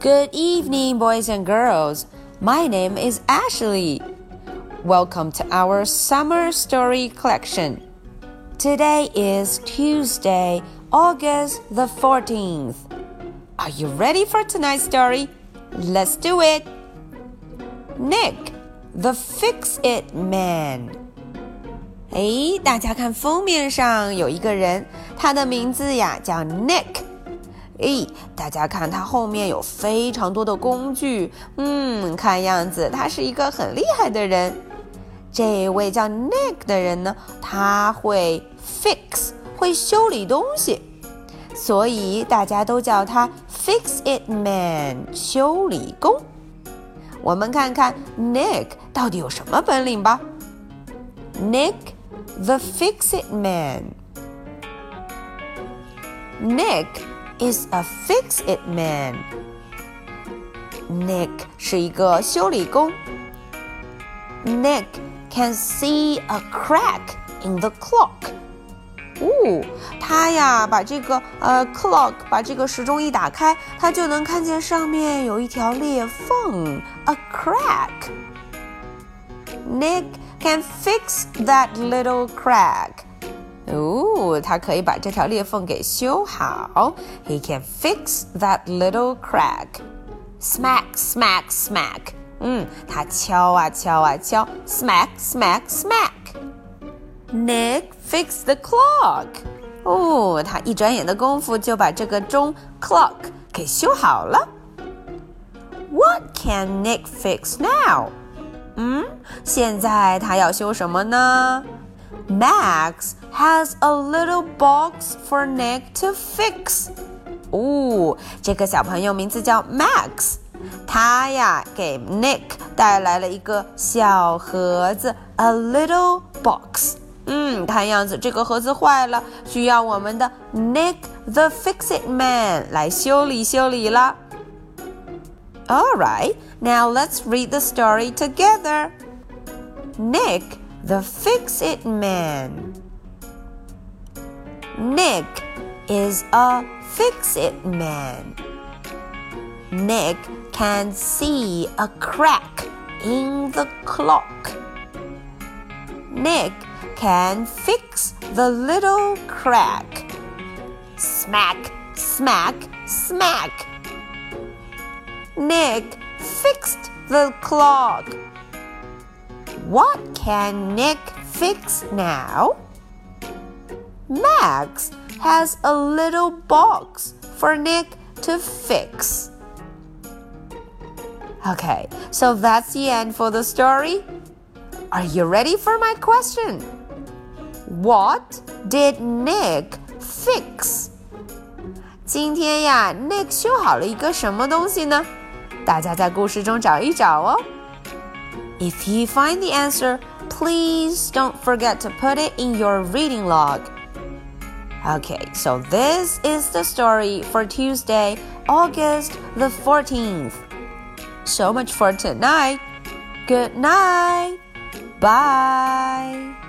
Good evening, boys and girls. My name is Ashley. Welcome to our summer story collection. Today is Tuesday, August the 14th. Are you ready for tonight's story? Let's do it. Nick, the Fix It Man. 哎，大家看封面上有一个人，他的名字呀叫 Nick。诶，大家看，他后面有非常多的工具。嗯，看样子他是一个很厉害的人。这位叫 Nick 的人呢，他会 fix，会修理东西，所以大家都叫他 Fix It Man，修理工。我们看看 Nick 到底有什么本领吧，Nick。Nick，the Fix It Man。Nick。is a fix it man. Nick 是一个修理工。Nick can see a crack in the clock. 哦，他呀把这个呃 clock 把这个时钟一打开，他就能看见上面有一条裂缝，a crack. Nick can fix that little crack. 哦，他可以把这条裂缝给修好。He can fix that little crack. Smack, smack, smack. 嗯，他敲啊敲啊敲，smack, smack, smack. Nick fix the clock. 哦，他一转眼的功夫就把这个钟 clock 给修好了。What can Nick fix now? 嗯，现在他要修什么呢？Max has a little box for Nick to fix. 哦，这个小朋友名字叫 Max，他呀给 Nick 带来了一个小盒子，a little box。嗯，看样子这个盒子坏了，需要我们的 Nick the Fix It Man 来修理修理了。All right, now let's read the story together. Nick the Fix It Man. Nick is a Fix It Man. Nick can see a crack in the clock. Nick can fix the little crack. Smack, smack, smack. Nick fixed the clock. What can Nick fix now? Max has a little box for Nick to fix. Okay, so that's the end for the story. Are you ready for my question? What did Nick fix? 今天呀，Nick 修好了一个什么东西呢？ 大家在故事中找一找哦。if you find the answer, please don't forget to put it in your reading log. Okay, so this is the story for Tuesday, August the 14th. So much for tonight. Good night. Bye.